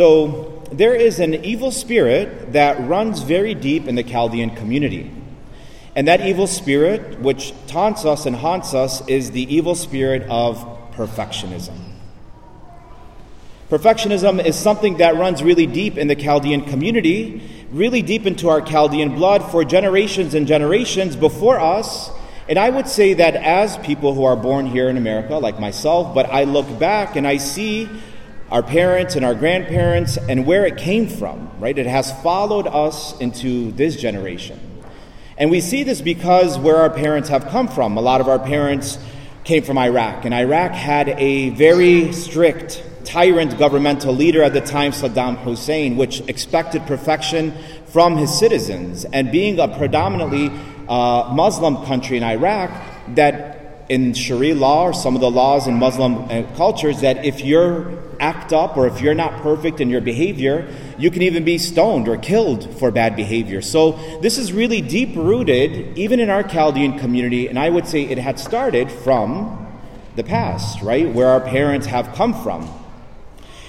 So, there is an evil spirit that runs very deep in the Chaldean community. And that evil spirit, which taunts us and haunts us, is the evil spirit of perfectionism. Perfectionism is something that runs really deep in the Chaldean community, really deep into our Chaldean blood for generations and generations before us. And I would say that as people who are born here in America, like myself, but I look back and I see our parents and our grandparents and where it came from, right? It has followed us into this generation. And we see this because where our parents have come from. A lot of our parents came from Iraq, and Iraq had a very strict, tyrant governmental leader at the time, Saddam Hussein, which expected perfection from his citizens. And being a predominantly uh, Muslim country in Iraq, that in Sharia law or some of the laws in Muslim uh, cultures that if you're act up or if you're not perfect in your behavior, you can even be stoned or killed for bad behavior. So this is really deep rooted, even in our Chaldean community, and I would say it had started from the past, right, where our parents have come from.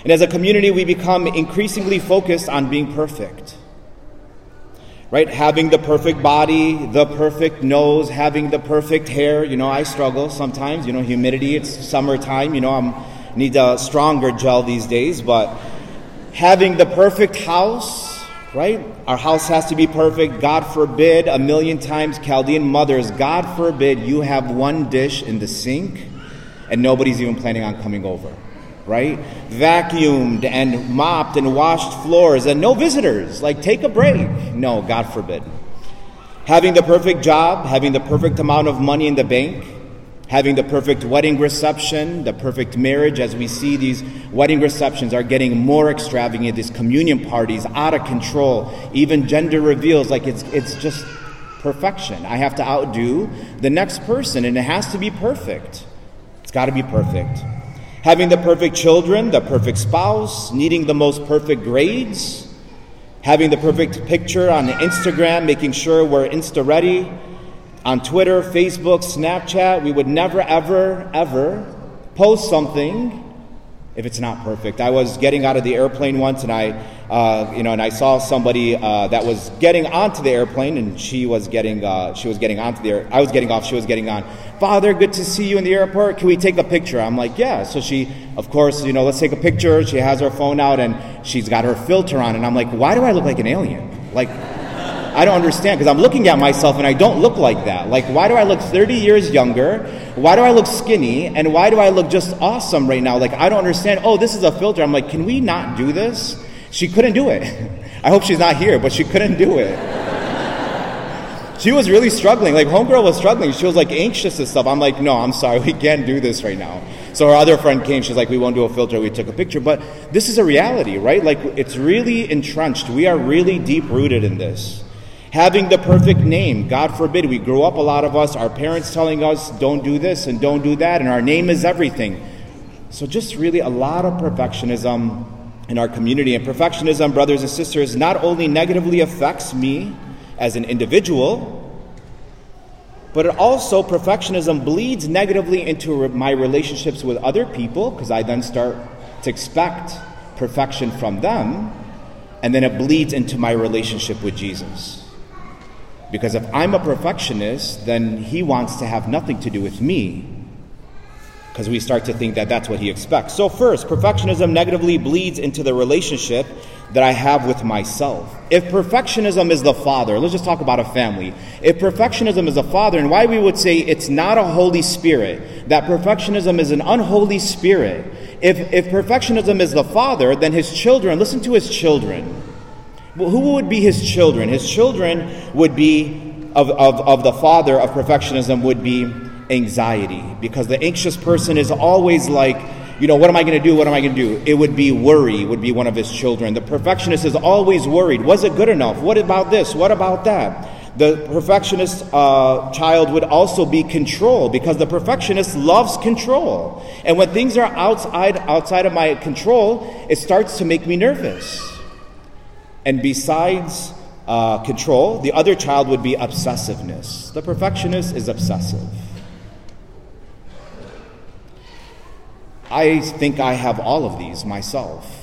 And as a community, we become increasingly focused on being perfect right? Having the perfect body, the perfect nose, having the perfect hair. You know, I struggle sometimes. You know, humidity. It's summertime. You know, I'm need a stronger gel these days, but having the perfect house, right? Our house has to be perfect. God forbid, a million times, Chaldean mothers, God forbid you have one dish in the sink and nobody's even planning on coming over right? Vacuumed and mopped and washed floors and no visitors. Like, take a break. No, God forbid. Having the perfect job, having the perfect amount of money in the bank, having the perfect wedding reception, the perfect marriage, as we see these wedding receptions are getting more extravagant, these communion parties out of control, even gender reveals, like it's, it's just perfection. I have to outdo the next person, and it has to be perfect. It's got to be perfect having the perfect children, the perfect spouse, needing the most perfect grades, having the perfect picture on Instagram, making sure we're Insta ready, on Twitter, Facebook, Snapchat. We would never, ever, ever post something if it's not perfect. I was getting out of the airplane once, and I, uh, you know, and I saw somebody uh, that was getting onto the airplane, and she was getting, uh, she was getting onto the, air, I was getting off, she was getting on. Father, good to see you in the airport. Can we take a picture? I'm like, yeah. So she, of course, you know, let's take a picture. She has her phone out, and she's got her filter on, and I'm like, why do I look like an alien? Like. I don't understand because I'm looking at myself and I don't look like that. Like, why do I look 30 years younger? Why do I look skinny? And why do I look just awesome right now? Like, I don't understand. Oh, this is a filter. I'm like, can we not do this? She couldn't do it. I hope she's not here, but she couldn't do it. she was really struggling. Like, homegirl was struggling. She was like anxious and stuff. I'm like, no, I'm sorry. We can't do this right now. So her other friend came. She's like, we won't do a filter. We took a picture. But this is a reality, right? Like, it's really entrenched. We are really deep rooted in this. Having the perfect name, God forbid, we grew up, a lot of us, our parents telling us, don't do this and don't do that, and our name is everything. So, just really a lot of perfectionism in our community. And perfectionism, brothers and sisters, not only negatively affects me as an individual, but it also, perfectionism bleeds negatively into my relationships with other people because I then start to expect perfection from them, and then it bleeds into my relationship with Jesus. Because if I'm a perfectionist, then he wants to have nothing to do with me. Because we start to think that that's what he expects. So, first, perfectionism negatively bleeds into the relationship that I have with myself. If perfectionism is the father, let's just talk about a family. If perfectionism is a father, and why we would say it's not a Holy Spirit, that perfectionism is an unholy spirit. If, if perfectionism is the father, then his children, listen to his children. Well, who would be his children? His children would be, of, of, of the father of perfectionism, would be anxiety. Because the anxious person is always like, you know, what am I going to do? What am I going to do? It would be worry, would be one of his children. The perfectionist is always worried. Was it good enough? What about this? What about that? The perfectionist uh, child would also be control because the perfectionist loves control. And when things are outside, outside of my control, it starts to make me nervous. And besides uh, control, the other child would be obsessiveness. The perfectionist is obsessive. I think I have all of these myself.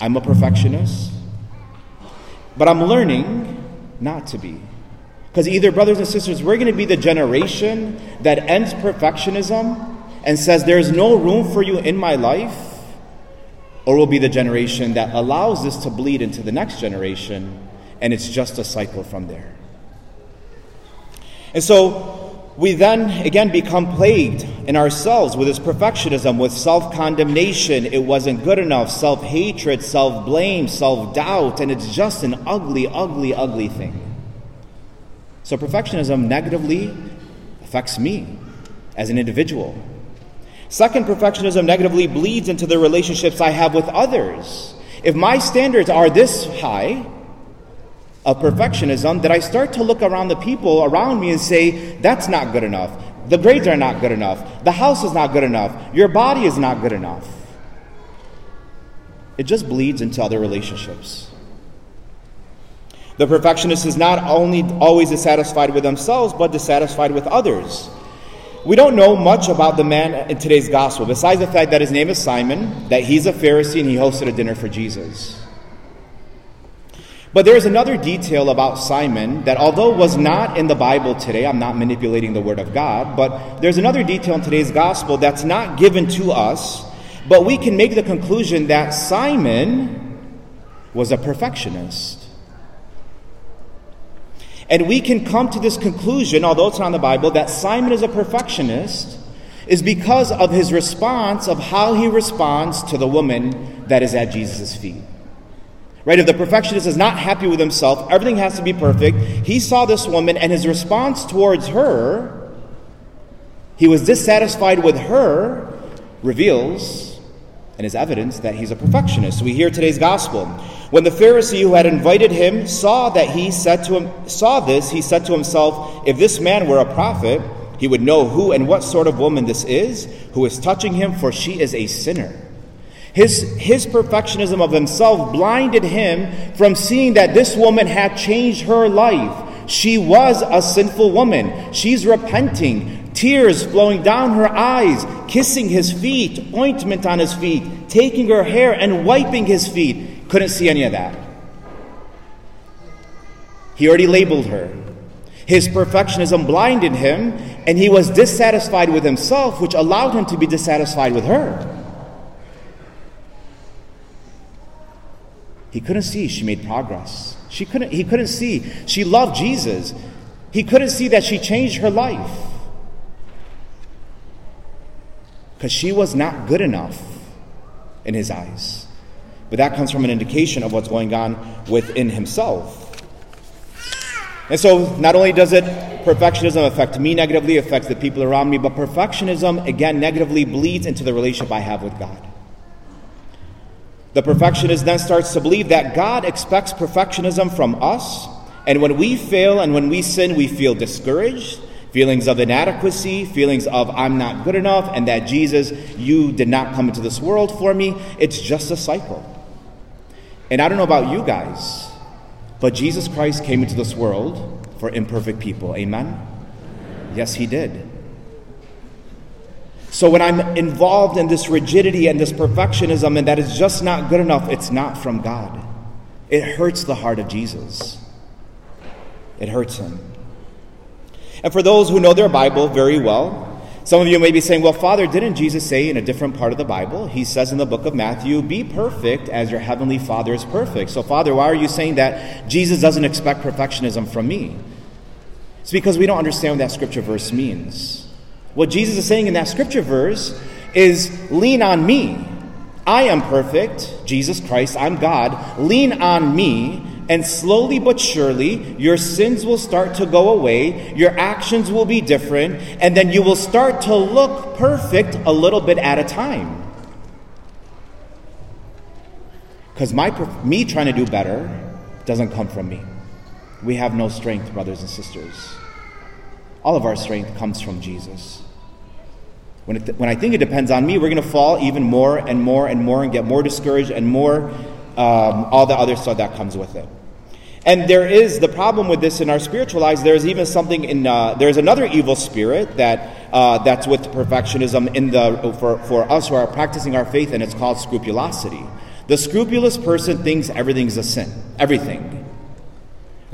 I'm a perfectionist, but I'm learning not to be. Because either, brothers and sisters, we're going to be the generation that ends perfectionism and says, There's no room for you in my life, or we'll be the generation that allows this to bleed into the next generation, and it's just a cycle from there. And so, we then again become plagued in ourselves with this perfectionism, with self condemnation. It wasn't good enough, self hatred, self blame, self doubt, and it's just an ugly, ugly, ugly thing. So, perfectionism negatively affects me as an individual. Second, perfectionism negatively bleeds into the relationships I have with others. If my standards are this high, of perfectionism that I start to look around the people around me and say, that's not good enough. The grades are not good enough. The house is not good enough. Your body is not good enough. It just bleeds into other relationships. The perfectionist is not only always dissatisfied with themselves, but dissatisfied with others. We don't know much about the man in today's gospel, besides the fact that his name is Simon, that he's a Pharisee, and he hosted a dinner for Jesus. But there's another detail about Simon that, although was not in the Bible today, I'm not manipulating the Word of God, but there's another detail in today's gospel that's not given to us, but we can make the conclusion that Simon was a perfectionist. And we can come to this conclusion, although it's not in the Bible, that Simon is a perfectionist is because of his response of how he responds to the woman that is at Jesus' feet. Right? If the perfectionist is not happy with himself, everything has to be perfect. He saw this woman, and his response towards her, he was dissatisfied with her, reveals and is evidence that he's a perfectionist. We hear today's gospel. When the Pharisee who had invited him saw that he said to him saw this, he said to himself, If this man were a prophet, he would know who and what sort of woman this is who is touching him, for she is a sinner. His, his perfectionism of himself blinded him from seeing that this woman had changed her life. She was a sinful woman. She's repenting, tears flowing down her eyes, kissing his feet, ointment on his feet, taking her hair and wiping his feet. Couldn't see any of that. He already labeled her. His perfectionism blinded him, and he was dissatisfied with himself, which allowed him to be dissatisfied with her. He couldn't see she made progress. She couldn't, he couldn't see she loved Jesus. He couldn't see that she changed her life. Because she was not good enough in his eyes. But that comes from an indication of what's going on within himself. And so, not only does it perfectionism affect me negatively, affects the people around me, but perfectionism again negatively bleeds into the relationship I have with God. The perfectionist then starts to believe that God expects perfectionism from us, and when we fail and when we sin, we feel discouraged, feelings of inadequacy, feelings of I'm not good enough, and that Jesus, you did not come into this world for me. It's just a cycle. And I don't know about you guys, but Jesus Christ came into this world for imperfect people. Amen? Yes, he did. So when I'm involved in this rigidity and this perfectionism and that is just not good enough, it's not from God. It hurts the heart of Jesus. It hurts him. And for those who know their Bible very well, some of you may be saying, well, Father, didn't Jesus say in a different part of the Bible? He says in the book of Matthew, be perfect as your heavenly Father is perfect. So, Father, why are you saying that Jesus doesn't expect perfectionism from me? It's because we don't understand what that scripture verse means. What Jesus is saying in that scripture verse is lean on me. I am perfect, Jesus Christ, I'm God. Lean on me, and slowly but surely, your sins will start to go away, your actions will be different, and then you will start to look perfect a little bit at a time. Because my me trying to do better doesn't come from me. We have no strength, brothers and sisters. All of our strength comes from Jesus. When, it, when I think it depends on me, we're going to fall even more and more and more and get more discouraged and more um, all the other stuff that comes with it. And there is the problem with this in our spiritual lives. There's even something in uh, there's another evil spirit that uh, that's with perfectionism in the for, for us who are practicing our faith, and it's called scrupulosity. The scrupulous person thinks everything's a sin. Everything.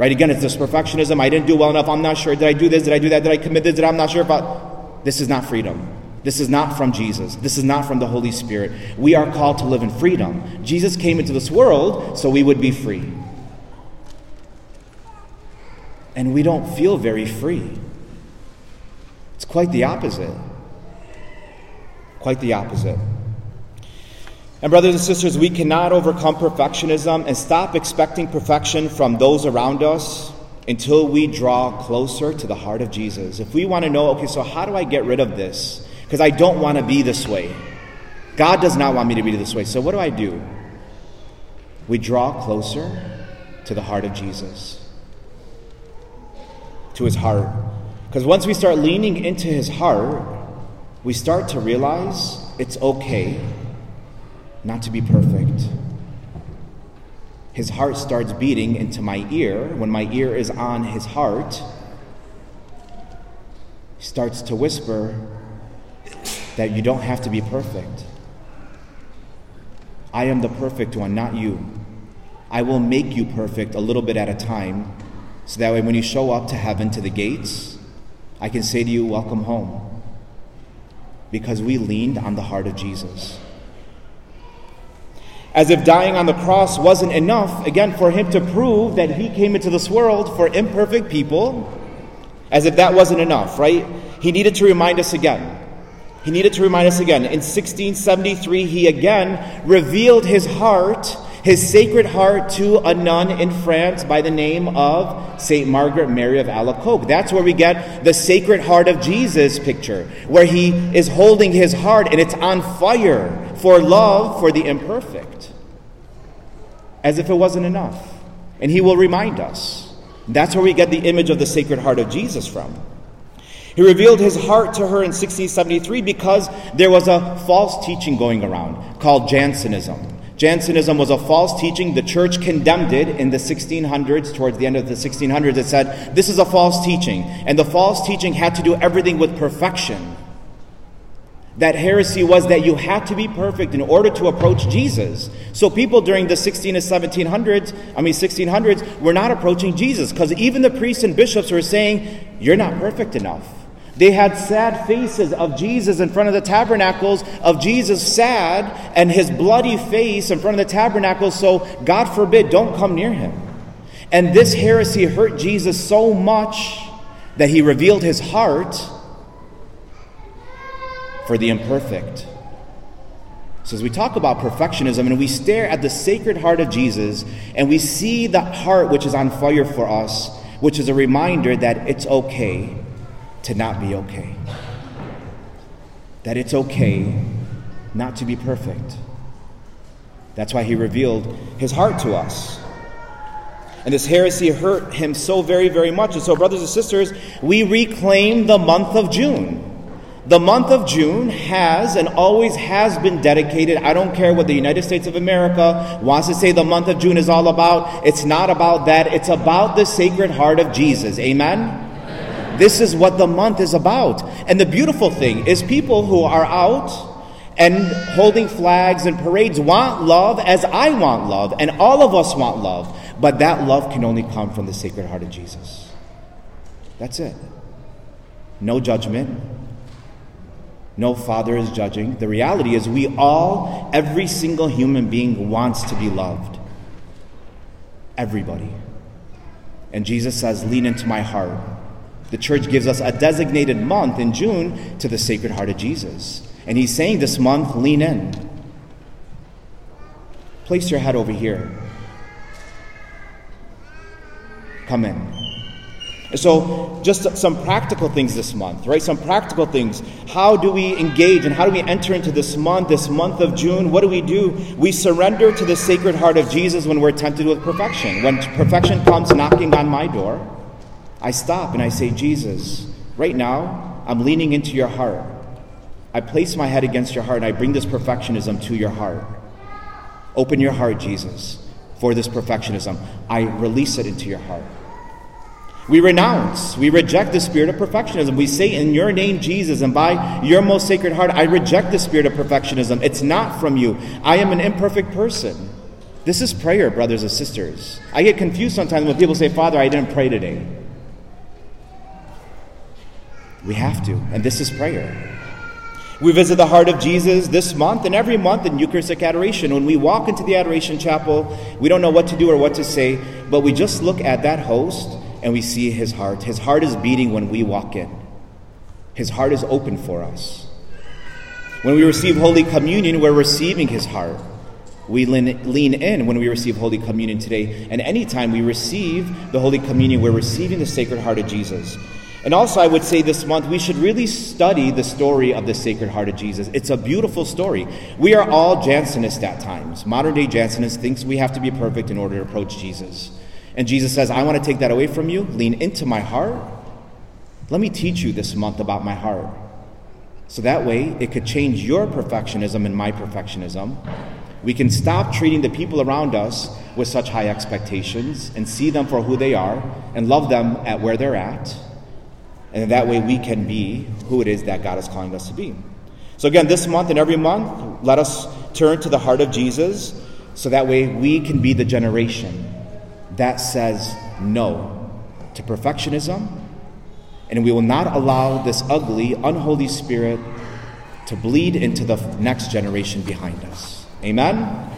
Right? Again, it's this perfectionism. I didn't do well enough. I'm not sure. Did I do this? Did I do that? Did I commit this? Did I? I'm not sure about. This is not freedom. This is not from Jesus. This is not from the Holy Spirit. We are called to live in freedom. Jesus came into this world so we would be free. And we don't feel very free. It's quite the opposite. Quite the opposite. And, brothers and sisters, we cannot overcome perfectionism and stop expecting perfection from those around us until we draw closer to the heart of Jesus. If we want to know, okay, so how do I get rid of this? Because I don't want to be this way. God does not want me to be this way. So, what do I do? We draw closer to the heart of Jesus, to his heart. Because once we start leaning into his heart, we start to realize it's okay not to be perfect. His heart starts beating into my ear. When my ear is on his heart, he starts to whisper that you don't have to be perfect. I am the perfect one, not you. I will make you perfect a little bit at a time, so that way when you show up to heaven, to the gates, I can say to you, Welcome home. Because we leaned on the heart of Jesus as if dying on the cross wasn't enough, again, for him to prove that he came into this world for imperfect people, as if that wasn't enough, right? He needed to remind us again. He needed to remind us again. In 1673, he again revealed his heart, his sacred heart, to a nun in France by the name of St. Margaret Mary of Alacoque. That's where we get the Sacred Heart of Jesus picture, where he is holding his heart and it's on fire for love for the imperfect, as if it wasn't enough. And he will remind us. That's where we get the image of the Sacred Heart of Jesus from. He revealed his heart to her in 1673 because there was a false teaching going around called Jansenism. Jansenism was a false teaching. The church condemned it in the 1600s, towards the end of the 1600s. It said, This is a false teaching. And the false teaching had to do everything with perfection. That heresy was that you had to be perfect in order to approach Jesus. So people during the 16 to 1700s, I mean 1600s, were not approaching Jesus because even the priests and bishops were saying, You're not perfect enough. They had sad faces of Jesus in front of the tabernacles, of Jesus sad and his bloody face in front of the tabernacles, so God forbid, don't come near him. And this heresy hurt Jesus so much that he revealed his heart for the imperfect. So, as we talk about perfectionism and we stare at the sacred heart of Jesus and we see the heart which is on fire for us, which is a reminder that it's okay to not be okay. That it's okay not to be perfect. That's why he revealed his heart to us. And this heresy hurt him so very, very much. And so, brothers and sisters, we reclaim the month of June. The month of June has and always has been dedicated. I don't care what the United States of America wants to say the month of June is all about. It's not about that. It's about the Sacred Heart of Jesus. Amen? This is what the month is about. And the beautiful thing is, people who are out and holding flags and parades want love as I want love, and all of us want love. But that love can only come from the Sacred Heart of Jesus. That's it. No judgment, no father is judging. The reality is, we all, every single human being wants to be loved. Everybody. And Jesus says, Lean into my heart. The church gives us a designated month in June to the Sacred Heart of Jesus. And he's saying this month, lean in. Place your head over here. Come in. So, just some practical things this month, right? Some practical things. How do we engage and how do we enter into this month, this month of June? What do we do? We surrender to the Sacred Heart of Jesus when we're tempted with perfection. When perfection comes knocking on my door, I stop and I say, Jesus, right now, I'm leaning into your heart. I place my head against your heart and I bring this perfectionism to your heart. Open your heart, Jesus, for this perfectionism. I release it into your heart. We renounce, we reject the spirit of perfectionism. We say, In your name, Jesus, and by your most sacred heart, I reject the spirit of perfectionism. It's not from you. I am an imperfect person. This is prayer, brothers and sisters. I get confused sometimes when people say, Father, I didn't pray today. We have to, and this is prayer. We visit the heart of Jesus this month and every month in Eucharistic adoration. When we walk into the adoration chapel, we don't know what to do or what to say, but we just look at that host and we see his heart. His heart is beating when we walk in, his heart is open for us. When we receive Holy Communion, we're receiving his heart. We lean in when we receive Holy Communion today. And anytime we receive the Holy Communion, we're receiving the Sacred Heart of Jesus. And also, I would say this month we should really study the story of the Sacred Heart of Jesus. It's a beautiful story. We are all Jansenists at times. Modern day Jansenists thinks we have to be perfect in order to approach Jesus. And Jesus says, I want to take that away from you. Lean into my heart. Let me teach you this month about my heart. So that way, it could change your perfectionism and my perfectionism. We can stop treating the people around us with such high expectations and see them for who they are and love them at where they're at. And that way we can be who it is that God is calling us to be. So, again, this month and every month, let us turn to the heart of Jesus so that way we can be the generation that says no to perfectionism. And we will not allow this ugly, unholy spirit to bleed into the next generation behind us. Amen?